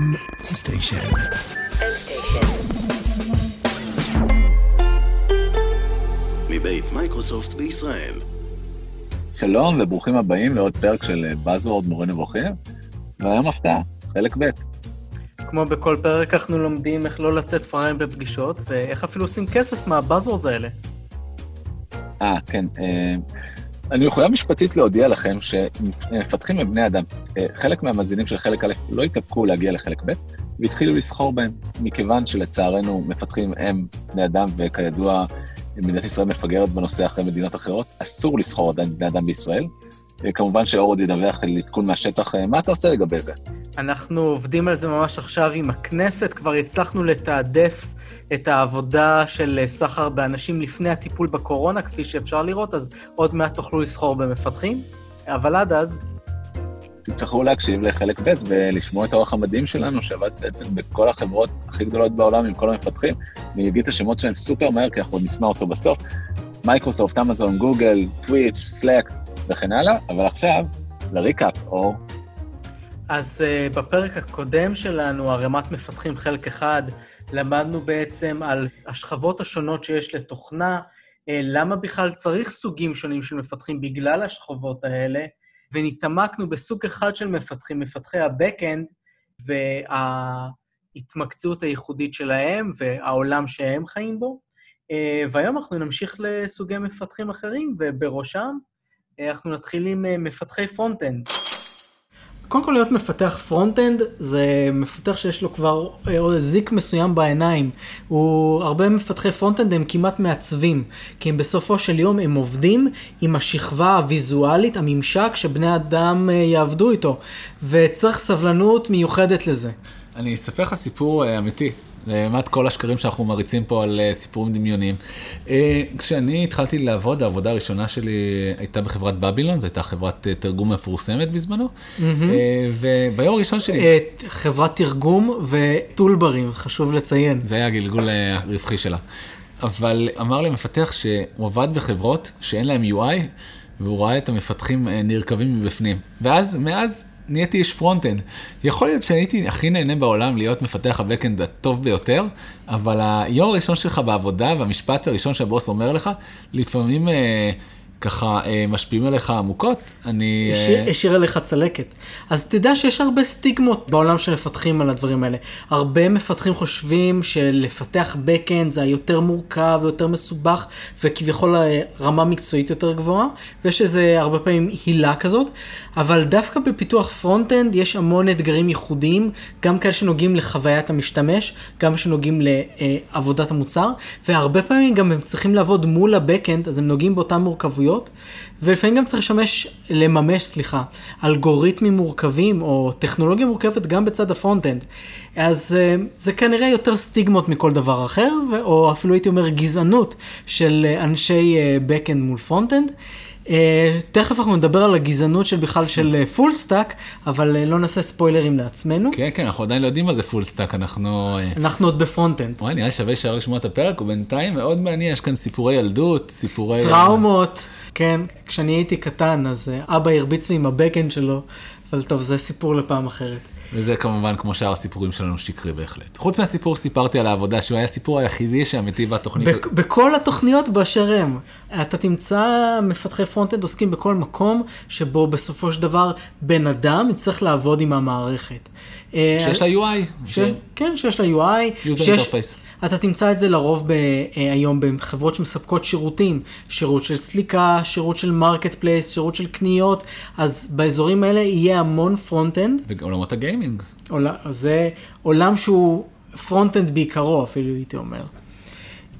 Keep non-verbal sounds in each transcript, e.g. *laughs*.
M-Station. מבית מייקרוסופט בישראל. שלום וברוכים הבאים לעוד פרק של Buzzword מורה נבוכים, והיום הפתעה, חלק ב'. כמו בכל פרק אנחנו לומדים איך לא לצאת פראייר בפגישות, ואיך אפילו עושים כסף מה buzzwords האלה. אה, כן. אה, אני יכולה משפטית להודיע לכם שמפתחים הם בני אדם. אה, חלק מהמאזינים של חלק א' לא התאפקו להגיע לחלק ב', והתחילו לסחור בהם, מכיוון שלצערנו מפתחים הם בני אדם, וכידוע מדינת ישראל מפגרת בנושא אחרי מדינות אחרות, אסור לסחור עדיין בני אדם בישראל. אה, כמובן שאור עוד ידווח על עדכון מהשטח, מה אתה עושה לגבי זה? אנחנו עובדים על זה ממש עכשיו עם הכנסת, כבר הצלחנו לתעדף את העבודה של סחר באנשים לפני הטיפול בקורונה, כפי שאפשר לראות, אז עוד מעט תוכלו לסחור במפתחים, אבל עד אז... תצטרכו להקשיב לחלק ב' ולשמוע את האורח המדהים שלנו, שעבד בעצם בכל החברות הכי גדולות בעולם עם כל המפתחים. אני אגיד את השמות שלהם סופר מהר, כי אנחנו עוד נשמע אותו בסוף. מייקרוסופט, אמזון, גוגל, טוויץ', סלאק וכן הלאה, אבל עכשיו, ל recap, אור. אז אה, בפרק הקודם שלנו, ערימת מפתחים חלק אחד, למדנו בעצם על השכבות השונות שיש לתוכנה, אה, למה בכלל צריך סוגים שונים של מפתחים בגלל השכבות האלה, והתעמקנו בסוג אחד של מפתחים, מפתחי ה-Backend, וההתמקצעות הייחודית שלהם והעולם שהם חיים בו. אה, והיום אנחנו נמשיך לסוגי מפתחים אחרים, ובראשם אה, אנחנו נתחיל עם מפתחי front-end. קודם כל להיות מפתח front-end זה מפתח שיש לו כבר אה, זיק מסוים בעיניים. הוא, הרבה מפתחי front-end הם כמעט מעצבים, כי הם בסופו של יום הם עובדים עם השכבה הוויזואלית, הממשק שבני אדם אה, יעבדו איתו, וצריך סבלנות מיוחדת לזה. אני אספר לך סיפור אה, אמיתי. לעומת כל השקרים שאנחנו מריצים פה על אה, סיפורים דמיוניים. אה, כשאני התחלתי לעבוד, העבודה הראשונה שלי הייתה בחברת בבילון, זו הייתה חברת אה, תרגום מפורסמת בזמנו, וביום הראשון שלי... חברת תרגום וטולברים, חשוב לציין. זה היה הגלגול הרווחי שלה. אבל אמר לי מפתח שהוא עבד בחברות שאין להם UI, והוא ראה את המפתחים נרקבים מבפנים. ואז, מאז, נהייתי איש front-end. יכול להיות שהייתי הכי נהנה בעולם להיות מפתח ה backend הטוב ביותר, אבל היום הראשון שלך בעבודה והמשפט הראשון שהבוס אומר לך, לפעמים אה, ככה אה, משפיעים עליך עמוקות, אני... השאיר, השאיר עליך צלקת. אז תדע שיש הרבה סטיגמות בעולם שמפתחים על הדברים האלה. הרבה מפתחים חושבים שלפתח backend זה היותר מורכב ויותר מסובך, וכביכול רמה מקצועית יותר גבוהה, ויש איזה הרבה פעמים הילה כזאת, אבל דווקא בפיתוח front-end יש המון אתגרים ייחודיים, גם כאלה שנוגעים לחוויית המשתמש, גם שנוגעים לעבודת המוצר, והרבה פעמים גם הם צריכים לעבוד מול ה-Backend, אז הם נוגעים באותן מורכבויות, ולפעמים גם צריך לשמש, לממש, סליחה, אלגוריתמים מורכבים או טכנולוגיה מורכבת גם בצד ה front-end. אז אה, זה כנראה יותר סטיגמות מכל דבר אחר, או אפילו הייתי אומר גזענות של אנשי אה, Backend מול front-end. אה, תכף אנחנו נדבר על הגזענות של בכלל של full אה, stack, אבל אה, לא נעשה ספוילרים לעצמנו. כן, כן, אנחנו עדיין לא יודעים מה זה full stack, אנחנו... אה... אנחנו עוד ב front-end. וואי, נראה לי שווה להישאר לשמוע את הפרק, ובינתיים מאוד מעניין, יש כאן סיפורי ילדות, סיפורי... טראומות, כן. כשאני הייתי קטן, אז אה, אבא הרביץ לי עם ה backend שלו, אבל טוב, זה סיפור לפעם אחרת. וזה כמובן, כמו שאר הסיפורים שלנו, שקרי בהחלט. חוץ מהסיפור סיפרתי על העבודה, שהוא היה הסיפור היחידי שאמיתי בתוכנית. בכ- בכל התוכניות באשר הם. אתה תמצא מפתחי front-end עוסקים בכל מקום, שבו בסופו של דבר בן אדם יצטרך לעבוד עם המערכת. שיש לה UI. ש... ש... כן, שיש לה UI. user שיש... interface. אתה תמצא את זה לרוב ב... היום בחברות שמספקות שירותים, שירות של סליקה, שירות של marketplace, שירות של קניות, אז באזורים האלה יהיה המון front-end. ועולמות הגיימינג. עול... זה עולם שהוא front-end בעיקרו, אפילו הייתי אומר.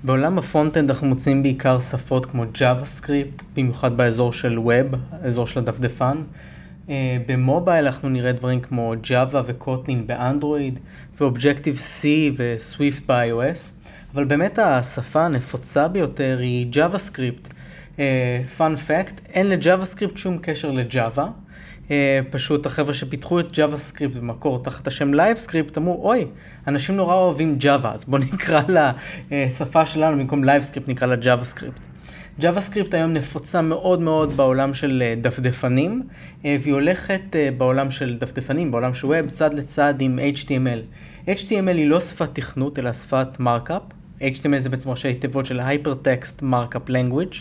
בעולם ה front-end אנחנו מוצאים בעיקר שפות כמו JavaScript, במיוחד באזור של Web, האזור של הדפדפן. במובייל אנחנו נראה דברים כמו Java ו Kotlin באנדרואיד, ו-Objective-C ו-Swift ב-iOS, אבל באמת השפה הנפוצה ביותר היא JavaScript. פאנ uh, פקט, אין ל-JavaScript שום קשר ל-Java. Uh, פשוט החבר'ה שפיתחו את JavaScript במקור תחת השם LiveScript אמרו, אוי, אנשים נורא אוהבים Java, אז בואו *laughs* נקרא לשפה שלנו, במקום LiveScript נקרא לה JavaScript. JavaScript היום נפוצה מאוד מאוד בעולם של אה, דפדפנים, אה, והיא הולכת אה, בעולם של דפדפנים, בעולם של Web, צד לצד עם HTML. HTML היא לא שפת תכנות, אלא שפת markup. HTML זה בעצם ראשי תיבות של Hypertext Markup Language.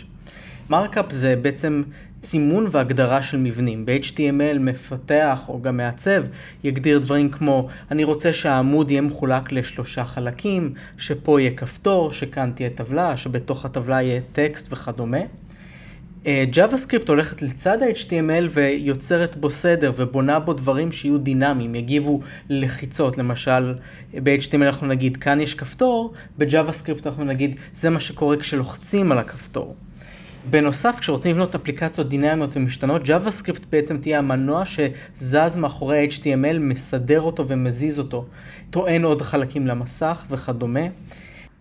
markup זה בעצם סימון והגדרה של מבנים. ב-HTML מפתח או גם מעצב יגדיר דברים כמו אני רוצה שהעמוד יהיה מחולק לשלושה חלקים, שפה יהיה כפתור, שכאן תהיה טבלה, שבתוך הטבלה יהיה טקסט וכדומה. אה, JavaScript הולכת לצד ה-HTML ויוצרת בו סדר ובונה בו דברים שיהיו דינמיים, יגיבו לחיצות, למשל ב-HTML אנחנו נגיד כאן יש כפתור, ב-JavaScript אנחנו נגיד זה מה שקורה כשלוחצים על הכפתור. בנוסף, כשרוצים לבנות אפליקציות דינמיות ומשתנות, JavaScript בעצם תהיה המנוע שזז מאחורי ה-HTML, מסדר אותו ומזיז אותו, טוען עוד חלקים למסך וכדומה.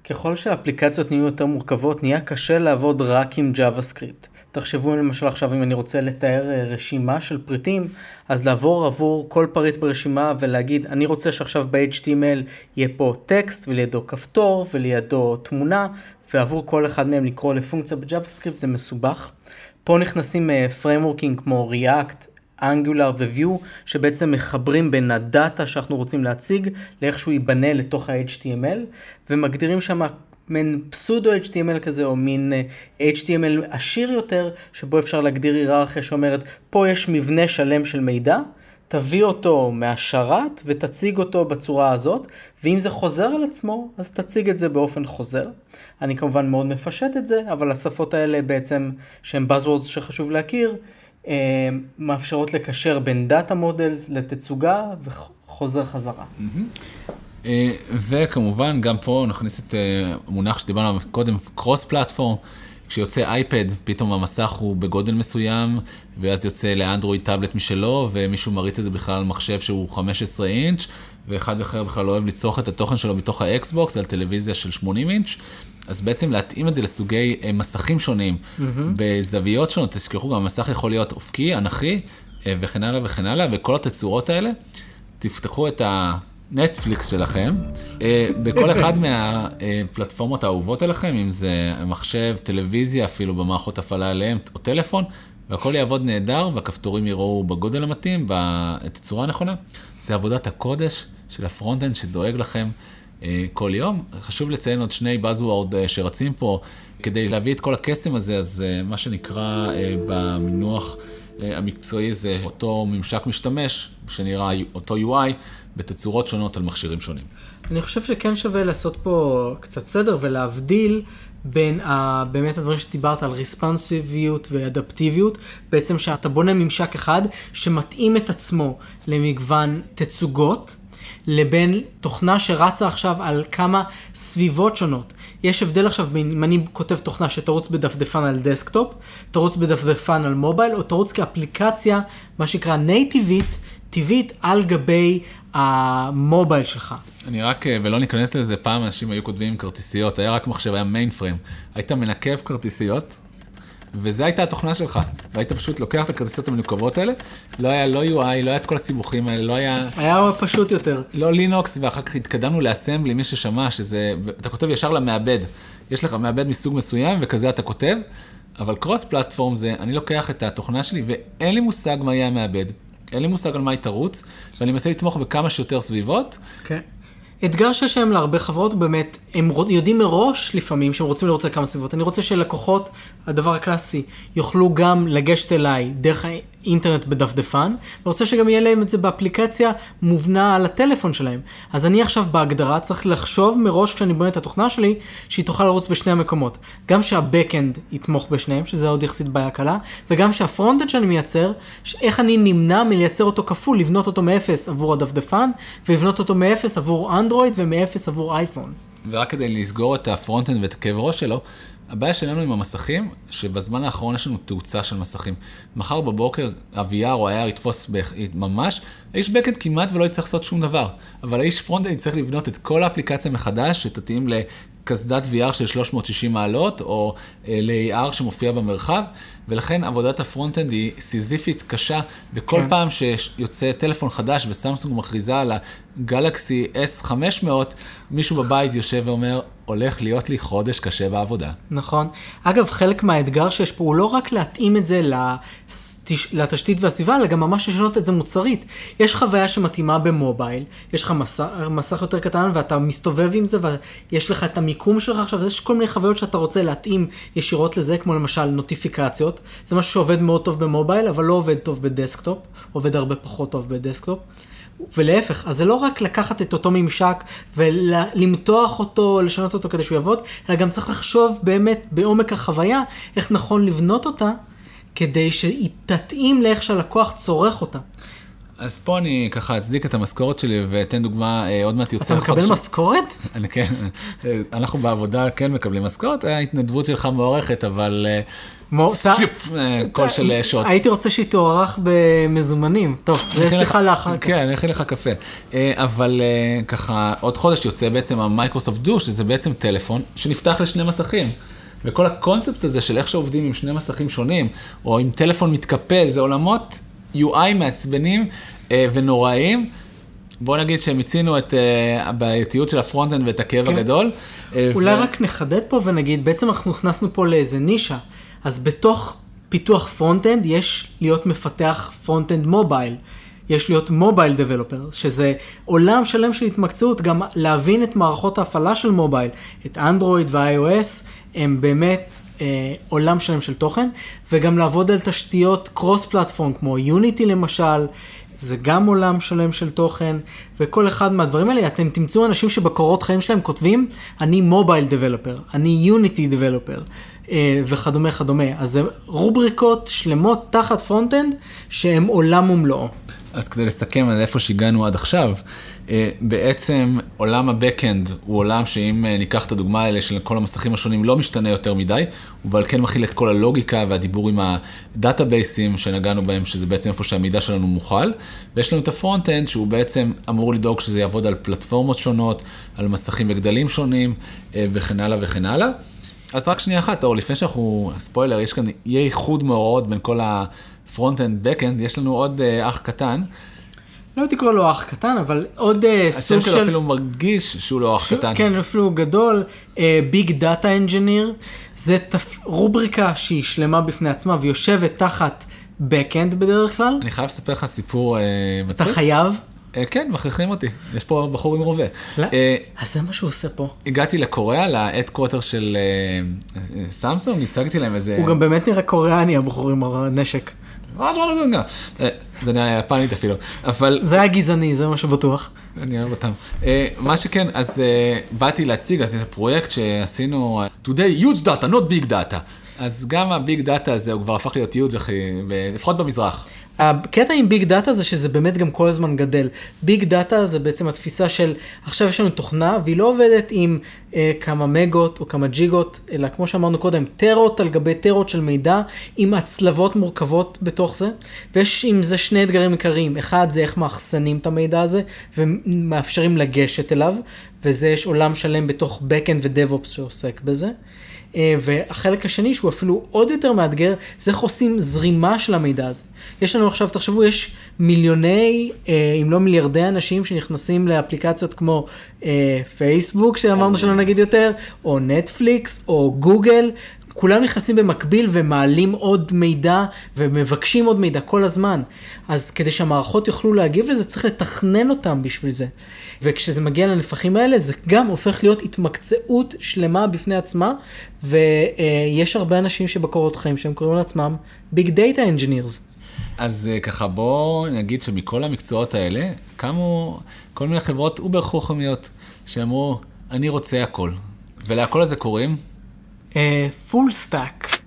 ככל שהאפליקציות נהיו יותר מורכבות, נהיה קשה לעבוד רק עם JavaScript. תחשבו למשל עכשיו אם אני רוצה לתאר אה, רשימה של פריטים, אז לעבור עבור כל פריט ברשימה ולהגיד, אני רוצה שעכשיו ב-HTML יהיה פה טקסט ולידו כפתור ולידו תמונה, ועבור כל אחד מהם לקרוא לפונקציה ב-JavaScript זה מסובך. פה נכנסים פריימורקים uh, כמו React, Angular ו-View, שבעצם מחברים בין הדאטה שאנחנו רוצים להציג לאיך שהוא ייבנה לתוך ה-HTML, ומגדירים שם מין pseudo HTML כזה, או מין אה, HTML עשיר יותר, שבו אפשר להגדיר היררכיה שאומרת, פה יש מבנה שלם של מידע, תביא אותו מהשרת ותציג אותו בצורה הזאת, ואם זה חוזר על עצמו, אז תציג את זה באופן חוזר. אני כמובן מאוד מפשט את זה, אבל השפות האלה בעצם, שהן Buzzwords שחשוב להכיר, אה, מאפשרות לקשר בין data models לתצוגה וחוזר חזרה. אה, וכמובן, גם פה נכניס את המונח אה, שדיברנו עליו קודם, cross platform. כשיוצא אייפד, פתאום המסך הוא בגודל מסוים, ואז יוצא לאנדרואיד טאבלט משלו, ומישהו מריץ את זה בכלל על מחשב שהוא 15 אינץ', ואחד אחר בכלל לא אוהב לצרוך את התוכן שלו מתוך האקסבוקס על טלוויזיה של 80 אינץ'. אז בעצם להתאים את זה לסוגי אה, מסכים שונים, mm-hmm. בזוויות שונות, תשכחו, גם המסך יכול להיות אופקי, אנכי, אה, וכן הלאה וכן הלאה, וכל התצורות האלה, תפתחו את ה... נטפליקס שלכם, אה, בכל אחד *laughs* מהפלטפורמות האהובות עליכם, אם זה מחשב, טלוויזיה, אפילו במערכות הפעלה עליהם, או טלפון, והכל יעבוד נהדר, והכפתורים יראו בגודל המתאים, בתצורה הנכונה. זה עבודת הקודש של ה front-end שדואג לכם אה, כל יום. חשוב לציין עוד שני buzzwords אה, שרצים פה, כדי להביא את כל הקסם הזה, אז מה שנקרא במינוח המקצועי זה אותו ממשק משתמש, שנראה אותו UI. בתצורות שונות על מכשירים שונים. אני חושב שכן שווה לעשות פה קצת סדר ולהבדיל בין ה, באמת הדברים שדיברת על ריספונסיביות ואדפטיביות, בעצם שאתה בונה ממשק אחד שמתאים את עצמו למגוון תצוגות, לבין תוכנה שרצה עכשיו על כמה סביבות שונות. יש הבדל עכשיו בין אם אני כותב תוכנה שתרוץ בדפדפן על דסקטופ, תרוץ בדפדפן על מובייל, או תרוץ כאפליקציה, מה שנקרא native ית, טבעית על גבי המובייל שלך. אני רק, אה, ולא ניכנס לזה, פעם אנשים היו כותבים עם כרטיסיות, היה רק מחשב, היה mainframe. היית מנקב כרטיסיות, וזה הייתה התוכנה שלך. והיית פשוט לוקח את הכרטיסיות המנוקבות האלה, לא היה לא UI, לא היה את כל הסיבוכים האלה, לא היה... היה פשוט יותר. לא לינוקס, ואחר כך התקדמנו לאסמבלי, מי ששמע שזה, אתה כותב ישר למעבד. יש לך מעבד מסוג מסוים, וכזה אתה כותב, אבל קרוס פלטפורם זה, אני לוקח את התוכנה שלי, ואין לי מושג מה יהיה המעבד. אין לי מושג על מה היא תרוץ, ואני מנסה לתמוך בכמה שיותר סביבות. כן. אתגר שיש היום להרבה חברות, באמת, הם יודעים מראש לפעמים שהם רוצים על כמה סביבות. אני רוצה שלקוחות, הדבר הקלאסי, יוכלו גם לגשת אליי דרך אינטרנט בדפדפן, ואני רוצה שגם יהיה להם את זה באפליקציה מובנה על הטלפון שלהם. אז אני עכשיו בהגדרה צריך לחשוב מראש כשאני בונה את התוכנה שלי, שהיא תוכל לרוץ בשני המקומות. גם שה backend יתמוך בשניהם, שזה עוד יחסית בעיה קלה, וגם שה frontend שאני מייצר, איך אני נמנע מלייצר אותו כפול, לבנות אותו מאפס עבור הדפדפן, ולבנות אותו מאפס עבור אנדרואיד ומאפס עבור אייפון. ורק כדי לסגור את ה frontend ואת הכאב ראש שלו, הבעיה שלנו עם המסכים, שבזמן האחרון יש לנו תאוצה של מסכים. מחר בבוקר ה-VR או ה-AR יתפוס ממש, האיש backend כמעט ולא יצטרך לעשות שום דבר. אבל האיש front יצטרך לבנות את כל האפליקציה מחדש, שתתאים קסדת VR של 360 מעלות, או אה, ל-AR שמופיע במרחב, ולכן עבודת ה front-end היא סיזיפית קשה, וכל כן. פעם שיוצא טלפון חדש וסמסונג מכריזה על הגלקסי S500, מישהו בבית יושב ואומר, הולך להיות לי חודש קשה בעבודה. נכון. אגב, חלק מהאתגר שיש פה הוא לא רק להתאים את זה לתש... לתשתית והסביבה, אלא גם ממש לשנות את זה מוצרית. יש חוויה שמתאימה במובייל, יש לך מסך, מסך יותר קטן ואתה מסתובב עם זה ויש לך את המיקום שלך עכשיו, יש כל מיני חוויות שאתה רוצה להתאים ישירות לזה, כמו למשל נוטיפיקציות. זה משהו שעובד מאוד טוב במובייל, אבל לא עובד טוב בדסקטופ, עובד הרבה פחות טוב בדסקטופ. ולהפך, אז זה לא רק לקחת את אותו ממשק ולמתוח אותו, לשנות אותו כדי שהוא יעבוד, אלא גם צריך לחשוב באמת בעומק החוויה, איך נכון לבנות אותה, כדי שהיא תתאים לאיך שהלקוח צורך אותה. אז פה אני ככה אצדיק את המשכורת שלי ואתן דוגמה, אה, עוד מעט יוצא... אתה מקבל משכורת? *laughs* אני כן, אה, אנחנו בעבודה כן מקבלים משכורת, ההתנדבות שלך מוערכת, אבל אה, *laughs* אה, קול של אה, שוט. הייתי רוצה שהיא תוארך במזומנים. טוב, זה שיחה לך- לאחר כך. כן, אני אכין לך קפה. אה, אבל אה, ככה, עוד חודש יוצא בעצם המייקרוסופט דו, שזה בעצם טלפון שנפתח לשני מסכים. וכל הקונספט הזה של איך שעובדים עם שני מסכים שונים, או עם טלפון מתקפל, זה עולמות UI מעצבנים אה, ונוראים. בוא נגיד שהם הקצינו את אה, הבעייתיות של ה front-end ואת הכאב כן. הגדול. אה, אולי ו- רק נחדד פה ונגיד, בעצם אנחנו נכנסנו פה לאיזה נישה. אז בתוך פיתוח front-end יש להיות מפתח front-end mobile. יש להיות mobile developer, שזה עולם שלם של התמקצעות, גם להבין את מערכות ההפעלה של מובייל, את אנדרואיד ו-iOS, הם באמת אה, עולם שלם של תוכן, וגם לעבוד על תשתיות cross platform, כמו יוניטי למשל, זה גם עולם שלם של תוכן, וכל אחד מהדברים האלה, אתם תמצאו אנשים שבקורות חיים שלהם כותבים, אני mobile developer, אני יוניטי developer, וכדומה כדומה. אז זה רובריקות שלמות תחת front-end, שהם עולם ומלואו. אז כדי לסכם על איפה שהגענו עד עכשיו, אה, בעצם עולם ה-Backend הוא עולם שאם אה, ניקח את הדוגמה האלה של כל המסכים השונים לא משתנה יותר מדי, אבל כן מכיל את כל הלוגיקה והדיבור עם ה database ים שנגענו בהם, שזה בעצם איפה שהמידע שלנו מוכל, ויש לנו את ה front-end שהוא בעצם אמור לדאוג שזה יעבוד על פלטפורמות שונות, על מסכים בגדלים שונים אה, וכן הלאה וכן הלאה. אז רק שנייה אחת, אור, לפני שאנחנו, ספוילר, יש כאן, יהיה איחוד מאורעות בין כל ה front-end, back-end, יש לנו עוד אה, אח קטן, לא הייתי קורא לו אח קטן, אבל עוד השם סוג שלו של... אפילו מרגיש שהוא לא אח ש- קטן. כן, אפילו גדול, big data engineer, זה תפ... רובריקה שהיא שלמה בפני עצמה ויושבת תחת Backend בדרך כלל. אני חייב לספר לך סיפור אתה מצחיק. חייב. אה, כן, מכריחים אותי, יש פה בחור עם רובה. לא? אה, אז זה מה שהוא עושה פה. הגעתי לקוריאה, ל headquarter של סמסונג, הצגתי להם איזה... הוא גם באמת נראה קוריאני, הבחור עם הנשק. לא. אה, זה נראה יפנית אפילו, אבל זה היה גזעני, זה מה שבטוח. אני אוהב אותם. אה, מה שכן, אז אה, באתי להציג, אז זה פרויקט שעשינו, today huge data, not big data. אז גם ה big data הזה הוא כבר הפך להיות huge, אחי, לפחות במזרח. הקטע עם big data זה שזה באמת גם כל הזמן גדל. big data זה בעצם התפיסה של עכשיו יש לנו תוכנה והיא לא עובדת עם אה, כמה מגות או כמה ג'יגות, אלא כמו שאמרנו קודם, טרות על גבי טרות של מידע עם הצלבות מורכבות בתוך זה. ויש עם זה שני אתגרים עיקריים. אחד זה איך מאחסנים את המידע הזה ומאפשרים לגשת אליו, וזה יש עולם שלם בתוך Backend ו-DevOps שעוסק בזה. אה, והחלק השני שהוא אפילו עוד יותר מאתגר, זה איך עושים זרימה של המידע הזה. יש לנו עכשיו, תחשבו, יש מיליוני, אה, אם לא מיליארדי אנשים שנכנסים לאפליקציות כמו אה, פייסבוק, שאמרנו שלא נגיד יותר, או נטפליקס, או גוגל. כולם נכנסים במקביל ומעלים עוד מידע ומבקשים עוד מידע כל הזמן. אז כדי שהמערכות יוכלו להגיב לזה, צריך לתכנן אותם בשביל זה. וכשזה מגיע לנפחים האלה, זה גם הופך להיות התמקצעות שלמה בפני עצמה, ויש הרבה אנשים שבקורות חיים שהם קוראים לעצמם big data engineers. אז אה, ככה בואו נגיד שמכל המקצועות האלה, קמו כל מיני חברות over חוכמיות, שאמרו, אני רוצה הכל. ולהכל הזה קוראים, full stack.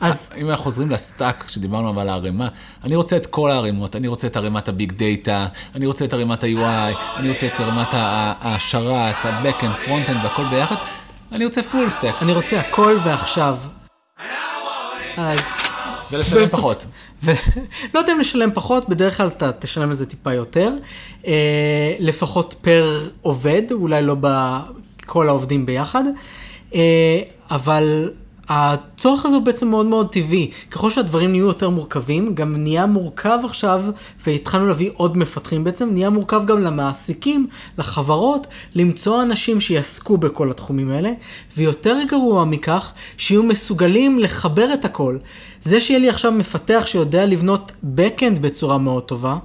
אז אם אנחנו חוזרים ל stack שדיברנו על הערימה, אני רוצה את כל הערימות, אני רוצה את ערימת ה big data, אני רוצה את ערימת ה-UI, אני רוצה את ערימת השרת, ה-Backend, Frontend והכל ביחד, אני רוצה full stack, אני רוצה הכל ועכשיו. אז... ולשלם בסוף- פחות. ו... *laughs* לא יודע אם לשלם פחות, בדרך כלל אתה תשלם על זה טיפה יותר, אה, לפחות per עובד, אולי לא בכל העובדים ביחד, אה, אבל הצורך הזה הוא בעצם מאוד מאוד טבעי. ככל שהדברים נהיו יותר מורכבים, גם נהיה מורכב עכשיו, והתחלנו להביא עוד מפתחים בעצם, נהיה מורכב גם למעסיקים, לחברות, למצוא אנשים שיעסקו בכל התחומים האלה, ויותר גרוע מכך, שיהיו מסוגלים לחבר את הכל. זה שיהיה לי עכשיו מפתח שיודע לבנות backend בצורה מאוד טובה,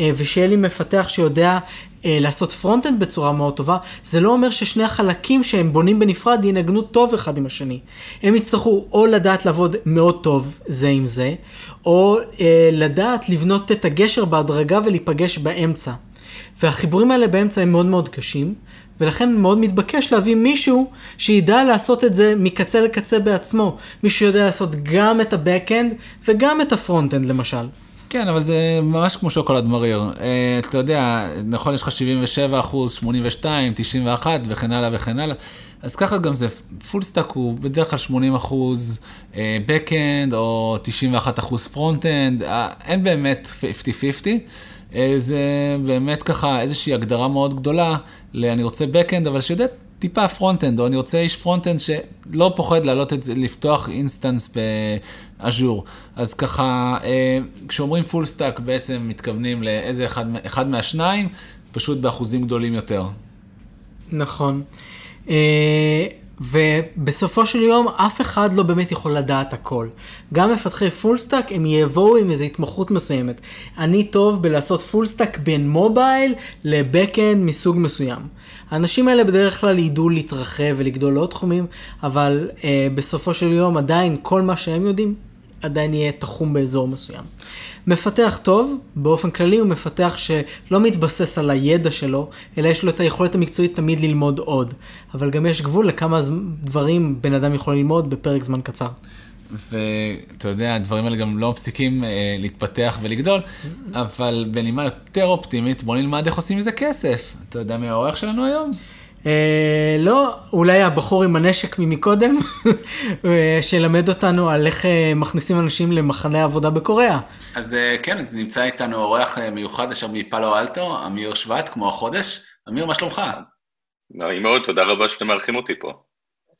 אה, ושיהיה לי מפתח שיודע לעשות front-end בצורה מאוד טובה, זה לא אומר ששני החלקים שהם בונים בנפרד ינגנו טוב אחד עם השני. הם יצטרכו או לדעת לעבוד מאוד טוב זה עם זה, או אה, לדעת לבנות את הגשר בהדרגה ולהיפגש באמצע. והחיבורים האלה באמצע הם מאוד מאוד קשים, ולכן מאוד מתבקש להביא מישהו שידע לעשות את זה מקצה לקצה בעצמו. מישהו שיודע לעשות גם את ה-Backend וגם את ה-front-end למשל. כן, אבל זה ממש כמו שוקולד מריר. אה, אתה יודע, נכון, יש לך 77 אחוז, 82, 91 וכן הלאה וכן הלאה. אז ככה גם זה, full stack הוא בדרך כלל 80 אחוז Backend או 91 אחוז front-end, אין באמת 50-50. אה, זה באמת ככה איזושהי הגדרה מאוד גדולה ל"אני רוצה Backend", אבל שיודע טיפה front-end, או אני רוצה איש front-end שלא פוחד להעלות את זה, לפתוח instance ב-Azure. אז ככה, אה, כשאומרים full stack בעצם מתכוונים לאיזה אחד, אחד מהשניים, פשוט באחוזים גדולים יותר. נכון. אה, ובסופו של יום אף אחד לא באמת יכול לדעת הכל. גם מפתחי full stack הם יבואו עם איזו התמחות מסוימת. אני טוב בלעשות full stack בין mobile ל-backend מסוג מסוים. האנשים האלה בדרך כלל ידעו להתרחב ולגדול לעוד תחומים, אבל אה, בסופו של יום עדיין כל מה שהם יודעים עדיין יהיה תחום באזור מסוים. מפתח טוב, באופן כללי הוא מפתח שלא מתבסס על הידע שלו, אלא יש לו את היכולת המקצועית תמיד ללמוד עוד. אבל גם יש גבול לכמה דברים בן אדם יכול ללמוד בפרק זמן קצר. ואתה יודע, הדברים האלה גם לא מפסיקים אה, להתפתח ולגדול, אבל בנימה יותר אופטימית, בוא נלמד איך עושים מזה כסף. אתה יודע מי האורח שלנו היום? אה, לא, אולי הבחור עם הנשק ממקודם, *laughs* אה, שילמד אותנו על איך אה, מכניסים אנשים למחנה עבודה בקוריאה. אז אה, כן, אז נמצא איתנו אורח אה, מיוחד אשר מפאלו אלטו, אמיר שבט, כמו החודש. אמיר, מה שלומך? נעים מאוד, תודה רבה שאתם מארחים אותי פה.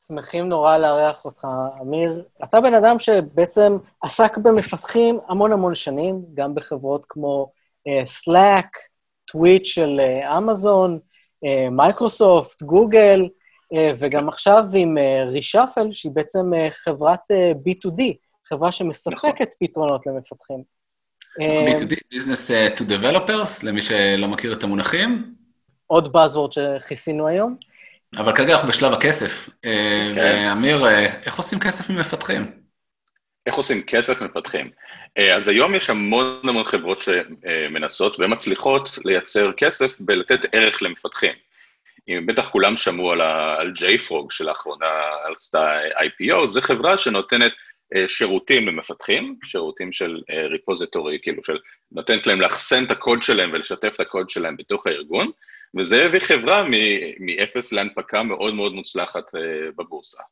שמחים נורא לארח אותך, אמיר. אתה בן אדם שבעצם עסק במפתחים המון המון שנים, גם בחברות כמו uh, Slack, Twitch של אמזון, uh, Microsoft, Google, uh, וגם עכשיו עם Reshuffle, uh, שהיא בעצם חברת uh, B2D, חברה שמספקת נכון. פתרונות למפתחים. B2D, Business to Developers, למי שלא מכיר את המונחים. עוד Buzzword שכיסינו היום. אבל כרגע אנחנו בשלב הכסף. אה, כן. אמיר, אה, איך עושים כסף ממפתחים? איך עושים כסף ממפתחים? אה, אז היום יש המון המון חברות שמנסות ומצליחות לייצר כסף בלתת ערך למפתחים. אם בטח כולם שמעו על, JFrog שלאחרונה עשתה IPO, זו חברה שנותנת שירותים למפתחים, שירותים של repository, כאילו של נותנת להם לאחסן את הקוד שלהם ולשתף את הקוד שלהם בתוך הארגון, וזה הביא חברה מאפס להנפקה מאוד מאוד מוצלחת אה, בבורסה.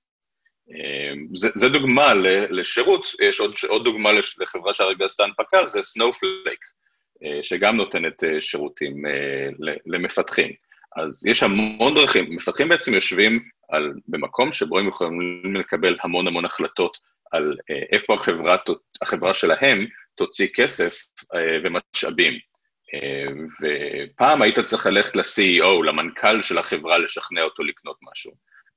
אה, זה, זה דוגמה לשירות, יש עוד, עוד דוגמה לחברה שהרגע עשתה הנפקה, זה Snowflake, אה, שגם נותנת שירותים למפתחים. אז יש המון דרכים, מפתחים בעצם יושבים על, במקום שבו הם יכולים לקבל המון המון החלטות על איפה החברה, החברה שלהם תוציא כסף ומשאבים. ופעם היית צריך ללכת ל-CEO, למנכ"ל של החברה, לשכנע אותו לקנות משהו.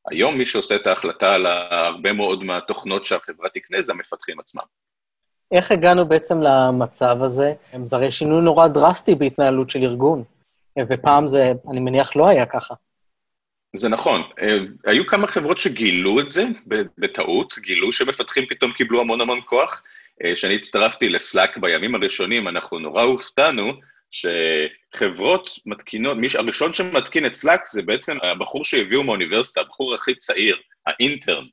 היום מי שעושה את ההחלטה על הרבה מאוד מהתוכנות שהחברה תקנה זה המפתחים עצמם. איך הגענו בעצם למצב הזה? זה הרי שינוי נורא דרסטי בהתנהלות של ארגון, ופעם זה, אני מניח, לא היה ככה. זה נכון. היו כמה חברות שגילו את זה בטעות, גילו שמפתחים פתאום קיבלו המון המון כוח. כשאני הצטרפתי לסלאק בימים הראשונים, אנחנו נורא הופתענו שחברות מתקינות, מי הראשון שמתקין את סלאק זה בעצם הבחור שהביאו מהאוניברסיטה, הבחור הכי צעיר, האינטרן,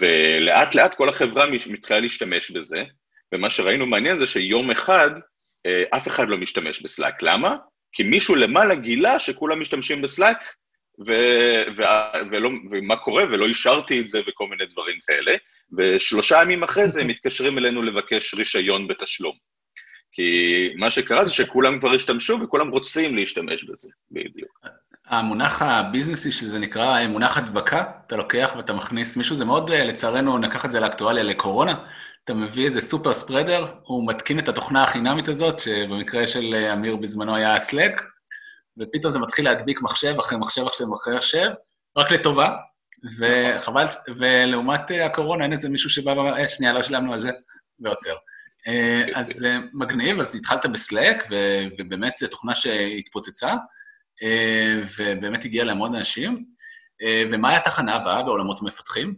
ולאט לאט כל החברה מתחילה להשתמש בזה, ומה שראינו מעניין זה שיום אחד אה, אף אחד לא משתמש בסלאק. למה? כי מישהו למעלה גילה שכולם משתמשים בסלאק, ו- ו- ולא, ומה קורה, ולא אישרתי את זה וכל מיני דברים כאלה, ושלושה ימים אחרי זה הם מתקשרים אלינו לבקש רישיון בתשלום. כי מה שקרה זה שכולם כבר השתמשו וכולם רוצים להשתמש בזה, בדיוק. המונח הביזנסי שזה נקרא מונח הדבקה, אתה לוקח ואתה מכניס מישהו, זה מאוד, לצערנו, נקח את זה לאקטואליה לקורונה, אתה מביא איזה סופר ספרדר, הוא מתקין את התוכנה החינמית הזאת, שבמקרה של אמיר בזמנו היה Slack, ופתאום זה מתחיל להדביק מחשב אחרי מחשב אחרי מחשב, רק לטובה, וחבל, ולעומת הקורונה אין איזה מישהו שבא ואומר, אה, שנייה, לא שילמנו על זה, ועוצר. אה, אז אה, מגניב, אז התחלת בסלק, ובאמת זו תוכנה שהתפוצצה, ובאמת הגיעה להמון אנשים. ומה היה התחנה הבאה בעולמות המפתחים?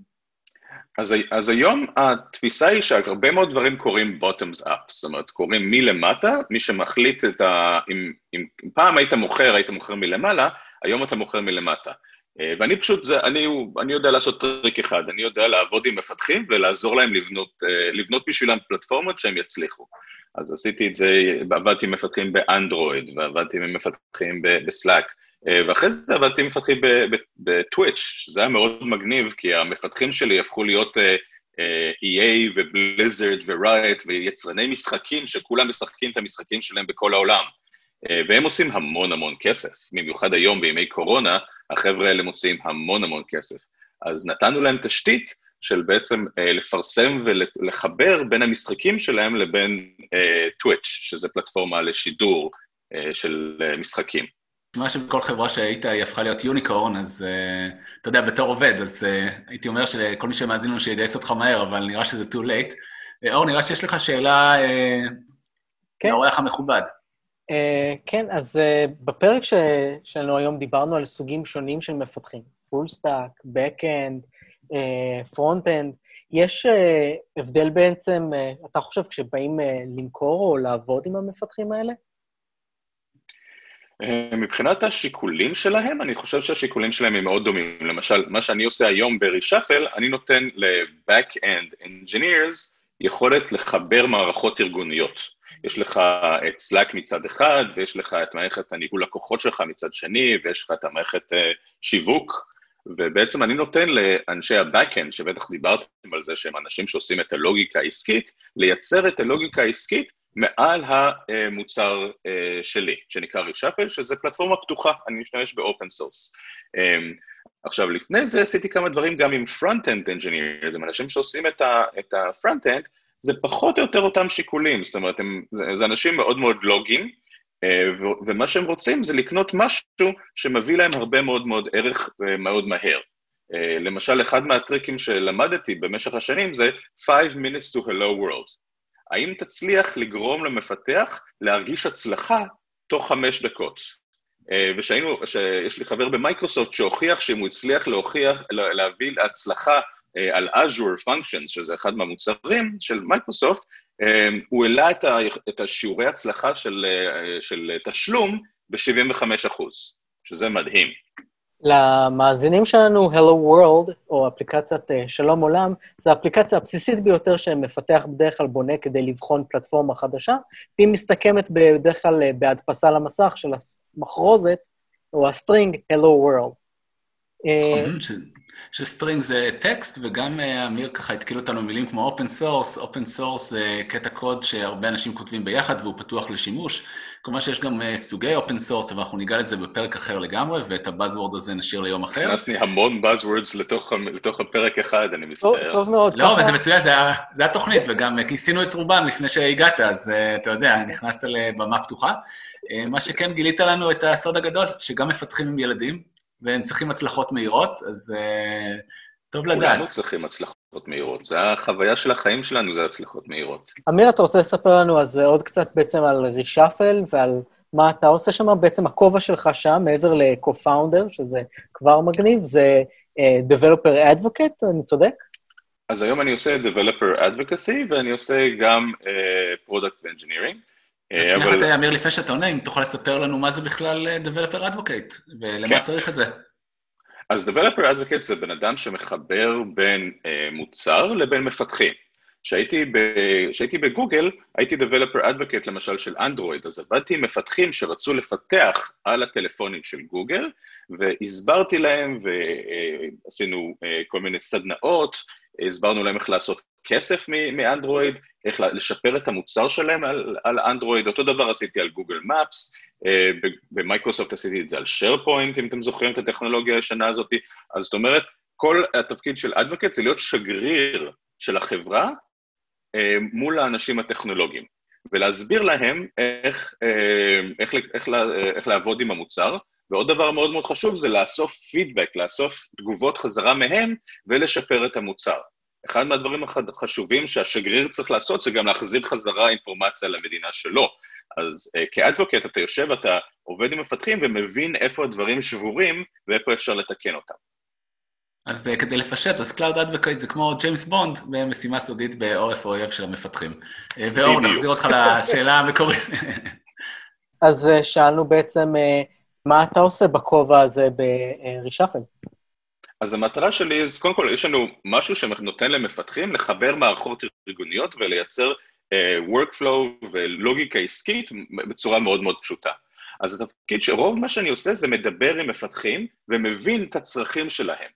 אז, אז היום התפיסה היא שהרבה מאוד דברים קורים bottoms up, זאת אומרת, קורים מלמטה, מי שמחליט את ה... אם, אם פעם היית מוכר, היית מוכר מלמעלה, היום אתה מוכר מלמטה. אה, ואני פשוט, זה, אני, אני יודע לעשות טריק אחד, אני יודע לעבוד עם מפתחים ולעזור להם לבנות, אה, לבנות בשבילם פלטפורמות שהם יצליחו. אז עשיתי את זה, עבדתי עם מפתחים ב-Android, ועבדתי עם מפתחים ב-Slack, אה, ואחרי זה עבדתי עם מפתחים ב-Twitch, שזה היה מאוד מגניב, כי המפתחים שלי הפכו להיות EA ו-Blizzard ו-Riot ויצרני משחקים, שכולם משחקים את המשחקים שלהם בכל העולם. והם עושים המון המון כסף, במיוחד היום בימי קורונה, החבר'ה האלה מוציאים המון המון כסף. אז נתנו להם תשתית של בעצם אה, לפרסם ולחבר בין המשחקים שלהם לבין טוויץ', אה, שזה פלטפורמה לשידור אה, של אה, משחקים. מה שבכל חברה שהיית היא הפכה להיות יוניקורן, אז uh, אתה יודע, בתור עובד, אז uh, הייתי אומר שכל מי שמאזין לנו שיגייס אותך מהר, אבל נראה שזה too late. אור, נראה שיש לך שאלה uh, כן. לאורח המכובד. Uh, כן, אז uh, בפרק ש... שלנו היום דיברנו על סוגים שונים של מפתחים, full stack, back-end, front-end. יש uh, הבדל בעצם, uh, אתה חושב, כשבאים uh, למכור או לעבוד עם המפתחים האלה? מבחינת השיקולים שלהם, אני חושב שהשיקולים שלהם הם מאוד דומים. למשל, מה שאני עושה היום ב-Reshuffle, אני נותן ל-back-end engineers יכולת לחבר מערכות ארגוניות. יש לך את Slack מצד אחד, ויש לך את מערכת הניהול לקוחות שלך מצד שני, ויש לך את המערכת uh, שיווק, ובעצם אני נותן לאנשי ה-Backend, שבטח דיברתם על זה שהם אנשים שעושים את הלוגיקה העסקית, לייצר את הלוגיקה העסקית מעל המוצר uh, שלי, שנקרא Reshuffle, שזה פלטפורמה פתוחה, אני משתמש ב-open source. Um, עכשיו, לפני זה עשיתי כמה דברים גם עם front-end engineers, הם אנשים שעושים את ה-front-end, זה פחות או יותר אותם שיקולים, זאת אומרת, הם, זה, זה אנשים מאוד מאוד לוגיים, אה, ומה שהם רוצים זה לקנות משהו שמביא להם הרבה מאוד מאוד ערך אה, מאוד מהר. אה, למשל, אחד מהטריקים שלמדתי במשך השנים זה 5 minutes to hello world. האם תצליח לגרום למפתח להרגיש הצלחה תוך חמש דקות? ושהיינו, שיש לי חבר במייקרוסופט שהוכיח שאם הוא הצליח להוכיח, להביא להצלחה אה, על Azure Functions, שזה אחד מהמוצרים של מייקרוסופט, אה, הוא העלה את, ה, את השיעורי הצלחה של, אה, של תשלום ב-75 אחוז, שזה מדהים. למאזינים שלנו, Hello World, או אפליקציית שלום עולם, זו האפליקציה הבסיסית ביותר שמפתח בדרך כלל בונה כדי לבחון פלטפורמה חדשה, והיא מסתכמת בדרך כלל בהדפסה למסך של המחרוזת, או ה-string Hello World. ש-string זה טקסט, וגם אה, אמיר ככה התקיל אותנו מילים כמו open source, open source זה קטע קוד שהרבה אנשים כותבים ביחד והוא פתוח לשימוש. כלומר שיש גם אה, סוגי open source, אבל אנחנו ניגע לזה בפרק אחר לגמרי, ואת ה-buzzword הזה נשאיר ליום אחר. הכנסתי המון buzzwords לתוך, לתוך הפרק אחד, אני מצטער. טוב מאוד. לא, ככה... וזה מצוין, זה, זה התוכנית, וגם כיסינו את רובם לפני שהגעת, אז אתה יודע, נכנסת לבמה פתוחה. מה שכן, גילית לנו את הסוד הגדול, שגם מפתחים עם ילדים, והם צריכים הצלחות מהירות, אז uh, טוב לדעת. כולנו צריכים הצלחות מהירות, זה החוויה של החיים שלנו, זה הצלחות מהירות. אמיר, אתה רוצה לספר לנו אז עוד קצת בעצם על רישאפל ועל מה אתה עושה שם? בעצם הכובע שלך שם, מעבר ל-co-founder, שזה כבר מגניב, זה uh, Developer Advocate, אני צודק? אז היום אני עושה Developer Advocacy, ואני עושה גם uh, Product Engineering. אז שנייה אחת, אמיר, לפני שאתה עונה, אם תוכל לספר לנו מה זה בכלל אה, Developer Advocate, ולמה כן. צריך את זה. אז Developer Advocate זה בן אדם שמחבר בין אה, מוצר לבין מפתחים. כשהייתי בגוגל, הייתי Developer Advocate למשל של אנדרואיד, אז עבדתי עם מפתחים שרצו לפתח על הטלפונים של גוגל, והסברתי להם ועשינו אה, אה, כל מיני סדנאות, הסברנו להם איך לעשות כסף מאנדרואיד, איך לשפר את המוצר שלהם על, על אנדרואיד, אותו דבר עשיתי על גוגל מפס, אה, במייקרוסופט עשיתי את זה על SharePoint, אם אתם זוכרים את הטכנולוגיה הישנה הזאת, אז זאת אומרת, כל התפקיד של אדווקט זה להיות שגריר של החברה אה, מול האנשים הטכנולוגיים, ולהסביר להם איך, איך, איך, איך, איך לעבוד עם המוצר, ועוד דבר מאוד מאוד חשוב זה לאסוף פידבק, לאסוף תגובות חזרה מהם ולשפר את המוצר. אחד מהדברים החשובים שהשגריר צריך לעשות זה גם להחזיר חזרה אינפורמציה למדינה שלו. אז uh, כאדבוקט אתה יושב, אתה עובד עם מפתחים ומבין איפה הדברים שבורים ואיפה אפשר לתקן אותם. אז uh, כדי לפשט, אז Cloud Advocate זה כמו ג'יימס בונד במשימה סודית בעורף האויב של המפתחים. Uh, ואור, נחזיר אותך לשאלה המקורית. *laughs* אז uh, שאלנו בעצם, uh, מה אתה עושה בכובע הזה ברישאפל? אז המטרה שלי, אז קודם כל, יש לנו משהו שנותן למפתחים לחבר מערכות ארגוניות ולייצר uh, workflow ולוגיקה עסקית בצורה מאוד מאוד פשוטה. אז התפקיד שרוב מה שאני עושה זה מדבר עם מפתחים ומבין את הצרכים שלהם.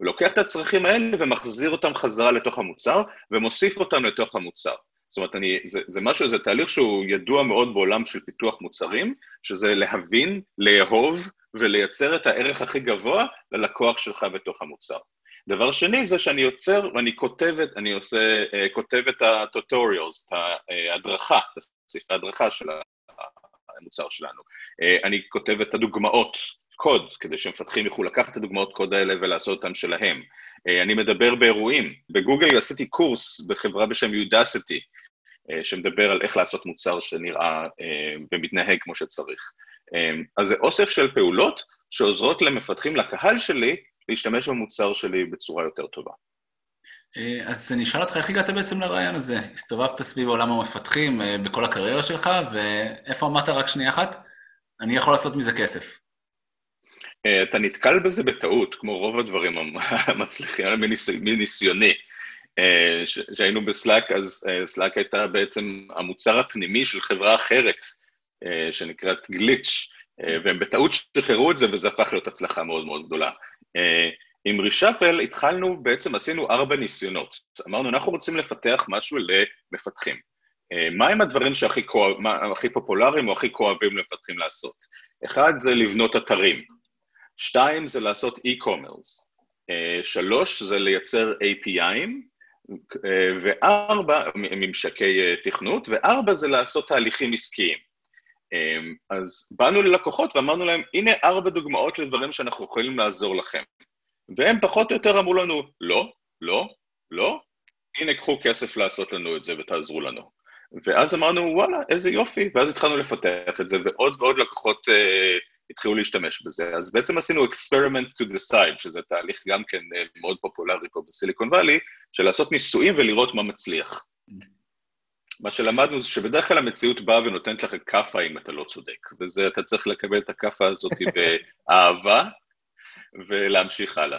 לוקח את הצרכים האלה ומחזיר אותם חזרה לתוך המוצר ומוסיף אותם לתוך המוצר. זאת אומרת, אני, זה, זה משהו, זה תהליך שהוא ידוע מאוד בעולם של פיתוח מוצרים, שזה להבין, לאהוב ולייצר את הערך הכי גבוה ללקוח שלך בתוך המוצר. דבר שני זה שאני יוצר ואני כותב, אני עושה, אה, כותב את הטוטוריאלס, את ההדרכה, את ספרי ההדרכה של המוצר שלנו. אה, אני כותב את הדוגמאות קוד, כדי שמפתחים יוכלו לקחת את הדוגמאות קוד האלה ולעשות אותן שלהם. אה, אני מדבר באירועים. בגוגל עשיתי קורס בחברה בשם יודסיטי, שמדבר על איך לעשות מוצר שנראה ומתנהג כמו שצריך. אז זה אוסף של פעולות שעוזרות למפתחים, לקהל שלי, להשתמש במוצר שלי בצורה יותר טובה. אה, אז אני אשאל אותך, איך הגעת בעצם לרעיון הזה? הסתובבת סביב עולם המפתחים אה, בכל הקריירה שלך, ואיפה אמרת רק שנייה אחת? אני יכול לעשות מזה כסף. אה, אתה נתקל בזה בטעות, כמו רוב הדברים *laughs* המצליחים, מניסיוני. כשהיינו ב-Slack, אז Slack הייתה בעצם המוצר הפנימי של חברה אחרת, שנקראת Glitch, והם בטעות שחררו את זה, וזה הפך להיות הצלחה מאוד מאוד גדולה. אה, עם Reshuffle התחלנו, בעצם עשינו ארבע ניסיונות. אמרנו, אנחנו רוצים לפתח משהו למפתחים. אה, מהם הדברים שהכי כואב, מה, הכי פופולריים או הכי כואבים למפתחים לעשות? אחד זה לבנות אתרים, שתיים זה לעשות e-commerce, אה, שלוש זה לייצר API'ים, וארבע, ממשקי תכנות, וארבע זה לעשות תהליכים עסקיים. אמ, אז באנו ללקוחות ואמרנו להם, הנה ארבע דוגמאות לדברים שאנחנו יכולים לעזור לכם. והם פחות או יותר אמרו לנו, לא, לא, לא, הנה קחו כסף לעשות לנו את זה ותעזרו לנו. ואז אמרנו, וואלה, איזה יופי, ואז התחלנו לפתח את זה, ועוד ועוד לקוחות uh, התחילו להשתמש בזה. אז בעצם עשינו experiment to decide, שזה תהליך גם כן uh, מאוד פופולרי פה בסיליקון וואלי, של לעשות ניסויים ולראות מה מצליח. מה שלמדנו זה שבדרך כלל המציאות באה ונותנת לך כאפה אם אתה לא צודק, וזה, אתה צריך לקבל את הכאפה הזאת *laughs* באהבה ולהמשיך הלאה.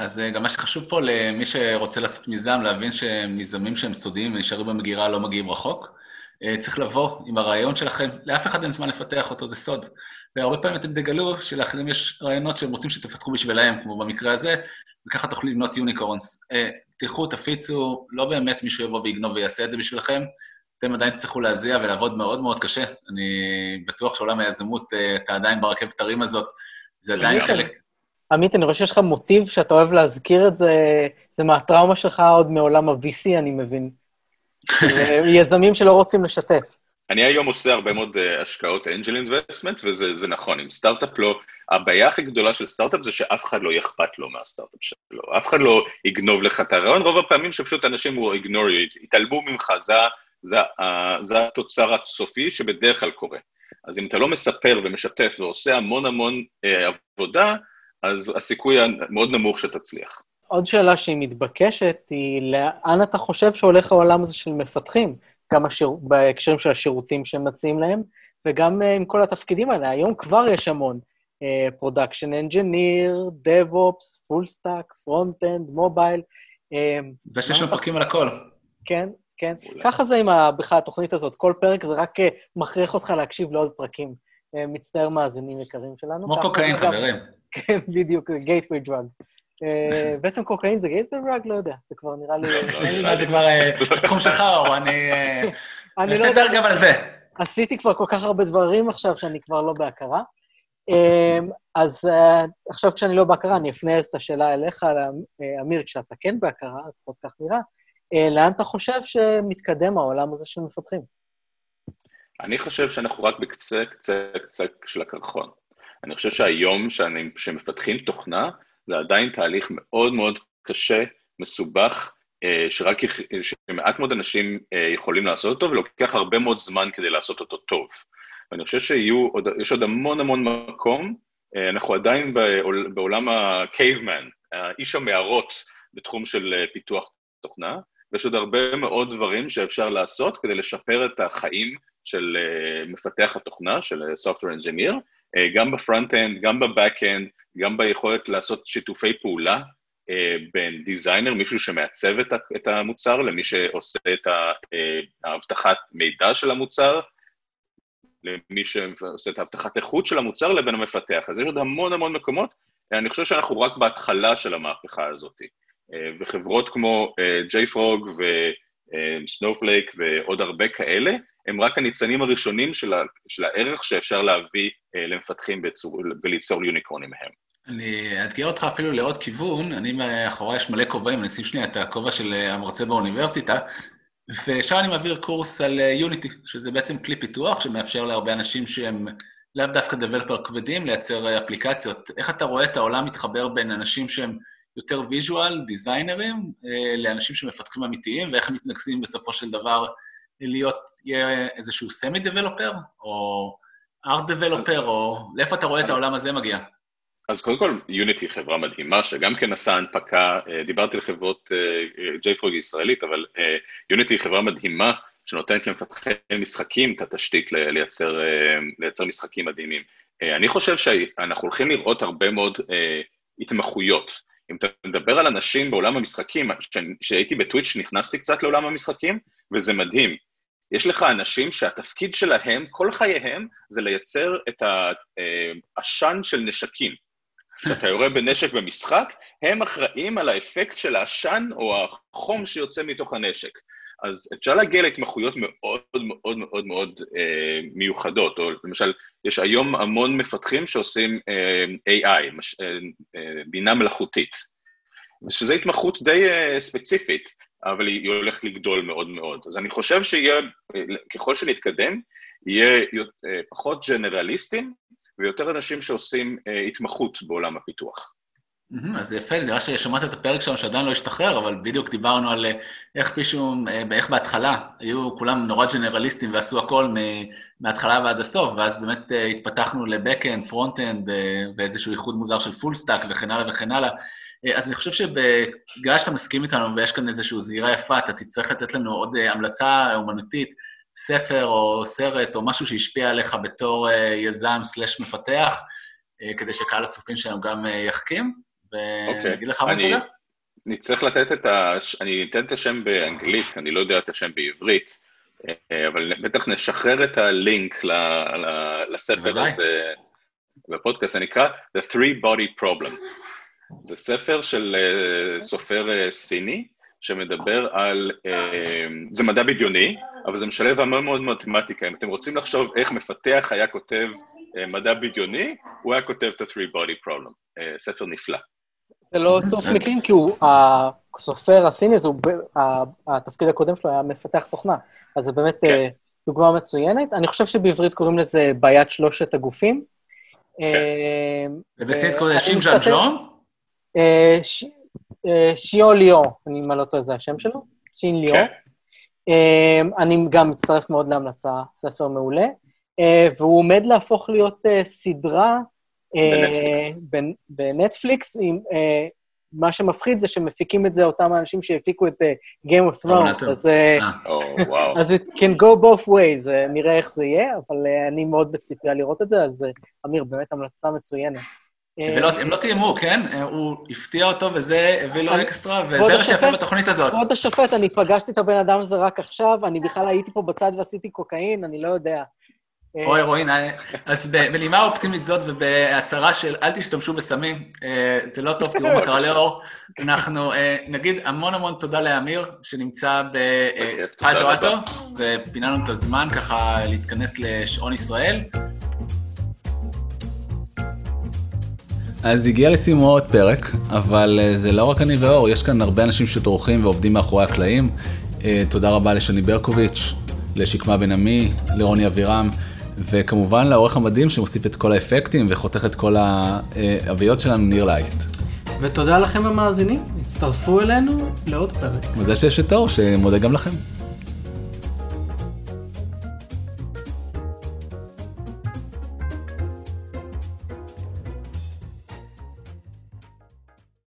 אז אה, גם מה שחשוב פה למי שרוצה לעשות מיזם, להבין שמיזמים שהם סודיים ונשארים במגירה לא מגיעים רחוק. אה, צריך לבוא עם הרעיון שלכם, לאף אחד אין זמן לפתח אותו, זה סוד. והרבה פעמים אתם תגלו שלאחרים יש רעיונות שהם רוצים שתפתחו בשבילם, כמו במקרה הזה, וככה תוכלו לבנות יוניקורנס. תלכו, תפיצו, לא באמת מישהו יבוא ויגנוב ויעשה את זה בשבילכם, אתם עדיין תצטרכו להזיע ולעבוד מאוד מאוד קשה. אני בטוח שעולם היזמות, אה, אתה עדיין ברכבת הרים הזאת, זה עדיין חלק... עמית, אני רואה שיש לך מוטיב שאתה אוהב להזכיר את זה, זה מהטראומה שלך עוד מעולם ה-VC, אני מבין. *laughs* יזמים שלא רוצים לשתף. אני היום עושה הרבה מאוד uh, השקעות angel investment, וזה נכון, אם סטארט-אפ לא, הבעיה הכי גדולה של סטארט-אפ זה שאף אחד לא אכפת לו מהסטארט-אפ שלו, אף אחד לא יגנוב לך את הרעיון, רוב הפעמים שפשוט אנשים הוא ignore יתעלמו ממך, זה, זה, uh, זה התוצר הסופי שבדרך כלל קורה. אז אם אתה לא מספר ומשתף ועושה המון המון uh, עבודה, אז הסיכוי המאוד נמוך שתצליח. עוד שאלה שהיא מתבקשת היא, לאן אתה חושב שהולך העולם הזה של מפתחים? גם השיר... בהקשרים של השירותים שהם מציעים להם, וגם uh, עם כל התפקידים האלה. היום כבר יש המון. production engineer, DevOps, full stack, front-end, mobile. זה שיש לנו פרקים על הכל. כן, כן. אולי. ככה זה עם בכלל התוכנית הזאת. כל פרק זה רק uh, מכריח אותך להקשיב לעוד פרקים. Uh, מצטער מאזינים יקרים שלנו. כמו קוקאין, חברים. כן, בדיוק, גייטווי דרג. אה, בעצם קוקאין זה גייטווי דרג? לא יודע, זה כבר נראה לי... *laughs* זה כבר בתחום שלך, או אני... *laughs* אני לא יודע... גם על זה. עשיתי כבר כל כך הרבה דברים עכשיו שאני כבר לא בהכרה. אמ, אז עכשיו כשאני לא בהכרה, אני אפנה את השאלה אליך, אה, אמיר, כשאתה כן בהכרה, לפחות כך נראה, לאן אתה חושב שמתקדם העולם הזה של מפתחים? אני חושב שאנחנו רק בקצה, קצה, קצה של הקרחון. אני חושב שהיום שאני, שמפתחים תוכנה, זה עדיין תהליך מאוד מאוד קשה, מסובך, שרק, שמעט מאוד אנשים יכולים לעשות אותו, ולוקח הרבה מאוד זמן כדי לעשות אותו טוב. ואני חושב שיש עוד המון המון מקום, אה, אנחנו עדיין בעולם ה-caveman, איש המערות בתחום של אה, פיתוח תוכנה, ויש עוד הרבה מאוד דברים שאפשר לעשות כדי לשפר את החיים של אה, מפתח התוכנה, של software engineer, גם ב front-end, גם ב back-end, גם ביכולת לעשות שיתופי פעולה בין designer, מישהו שמעצב את המוצר, למי שעושה את האבטחת מידע של המוצר, למי שעושה את האבטחת איכות של המוצר לבין המפתח. אז יש עוד המון המון מקומות, אני חושב שאנחנו רק בהתחלה של המהפכה הזאת. אה, וחברות כמו JFrog וסנופלייק ועוד הרבה כאלה, הם רק הניצנים הראשונים של, ה, של הערך שאפשר להביא אה, למפתחים בצור, וליצור יוניקורנים מהם. אני אאתגר אותך אפילו לעוד כיוון, אני מאחורי יש מלא כובעים, אני אשים שנייה את הכובע של המרצה באוניברסיטה, ושם אני מעביר קורס על יוניטי, אה, שזה בעצם כלי פיתוח שמאפשר להרבה אנשים שהם לאו דווקא דבלפר כבדים לייצר אה, אפליקציות. איך אתה רואה את העולם מתחבר בין אנשים שהם יותר visual, דיזיינרים, אה, לאנשים שמפתחים אמיתיים, ואיך הם מתנגשים בסופו של דבר להיות, יהיה איזשהו semi developer, או art developer, או לאיפה אתה רואה את העולם הזה מגיע? אז קודם כל, יוניטי היא חברה מדהימה, שגם כן עשה הנפקה, אה, דיברתי על חברות JFrog אה, ישראלית, אבל יוניטי היא חברה מדהימה, שנותנת למפתחי משחקים את התשתית לייצר, אה, לייצר משחקים מדהימים. אני חושב שאנחנו הולכים לראות הרבה מאוד התמחויות. אם אתה מדבר על אנשים בעולם המשחקים, כשהייתי בטוויץ' נכנסתי קצת לעולם המשחקים, וזה מדהים. יש לך אנשים שהתפקיד שלהם, כל חייהם, זה לייצר את העשן של נשקים. כשאתה יורה בנשק במשחק, הם אחראים על האפקט של העשן או החום שיוצא מתוך הנשק. אז אפשר להגיע להתמחויות מאוד מאוד מאוד מאוד אה, מיוחדות, או למשל, יש היום המון מפתחים שעושים אה, AI, מש, אה, אה, בינה מלאכותית, שזו התמחות די אה, ספציפית, אבל היא, היא הולכת לגדול מאוד מאוד. אז אני חושב שיהיה, אה, ככל שנתקדם, יהיה אה, פחות ג'נרליסטים ויותר אנשים שעושים אה, התמחות בעולם הפיתוח. אז יפה, זה נראה ששמעת את הפרק שלנו שעדיין לא השתחרר, אבל בדיוק דיברנו על אה, איך מישהו, אה, איך בהתחלה היו כולם נורא ג'נרליסטים ועשו הכל מההתחלה ועד הסוף, ואז באמת התפתחנו ל back-end, front-end ואיזשהו איחוד מוזר של full stack וכן הלאה וכן הלאה. אז אני חושב שבגלל שאתה מסכים איתנו ויש כאן איזושהי זרימה יפה, אתה תצטרך לתת לנו עוד המלצה אומנותית ספר או סרט או משהו שהשפיע עליך בתור יזם slash מפתח, כדי שקהל הצופים שלנו גם יחכים, ונגיד okay. לך מה תודה. אני צריך לתת את ה... אני אתן את השם באנגלית, אני לא יודע את השם בעברית, אבל בטח נשחרר את הלינק. לספר. הזה בפודקאסט, זה נקרא The Three Body Problem. זה ספר של סופר סיני, שמדבר על, אה, זה מדע בדיוני, אבל זה משלב המון מאוד מתמטיקה. אם אתם רוצים לחשוב איך מפתח היה כותב אה, מדע בדיוני, הוא היה כותב את ה-three body problem. אה, ספר נפלא. זה לא צירוף מקרים, כי הוא, הסופר הסיני הזה, התפקיד הקודם שלו היה מפתח תוכנה. אז זה באמת כן. דוגמה מצוינת. אני חושב שבעברית קוראים לזה בעיית שלושת הגופים. כן. ובסינית קוראים לזה שינג'אן ג'ון? שיו ליאו, אני מה לא טועה, זה השם שלו? שין ליאו. כן. אני גם מצטרף מאוד להמלצה, ספר מעולה. אה, והוא עומד להפוך להיות אה, סדרה אה, בנטפליקס. מה שמפחיד זה שמפיקים את זה אותם האנשים שהפיקו את Game of Thrones, אז, אז it can go both ways, נראה איך זה יהיה, אבל אני מאוד בציפייה לראות את זה, אז אמיר, באמת המלצה מצוינת. הם לא תיאמו, כן? הוא הפתיע אותו וזה הביא לו אקסטרה, וזה מה שיפה בתוכנית הזאת. כבוד השופט, אני פגשתי את הבן אדם הזה רק עכשיו, אני בכלל הייתי פה בצד ועשיתי קוקאין, אני לא יודע. אוי, רואין, אה, אז בנימה אופטימית זאת ובהצהרה של אל תשתמשו בסמים, אה, זה לא טוב, תראו מה קרה לאור, אנחנו נגיד המון המון תודה לאמיר, שנמצא בפלטו אלטו, ופינה לנו את הזמן ככה להתכנס לשעון ישראל. אז הגיע לסיומו עוד פרק, אבל זה לא רק אני ואור, יש כאן הרבה אנשים שטורחים ועובדים מאחורי הקלעים. תודה רבה לשני ברקוביץ', לשקמה בן עמי, לרוני אבירם. וכמובן לעורך המדהים שמוסיף את כל האפקטים וחותך את כל האביות שלנו, ניר לייסט. ותודה לכם המאזינים, הצטרפו אלינו לעוד פרק. מזה שיש את אור, שמודה גם לכם.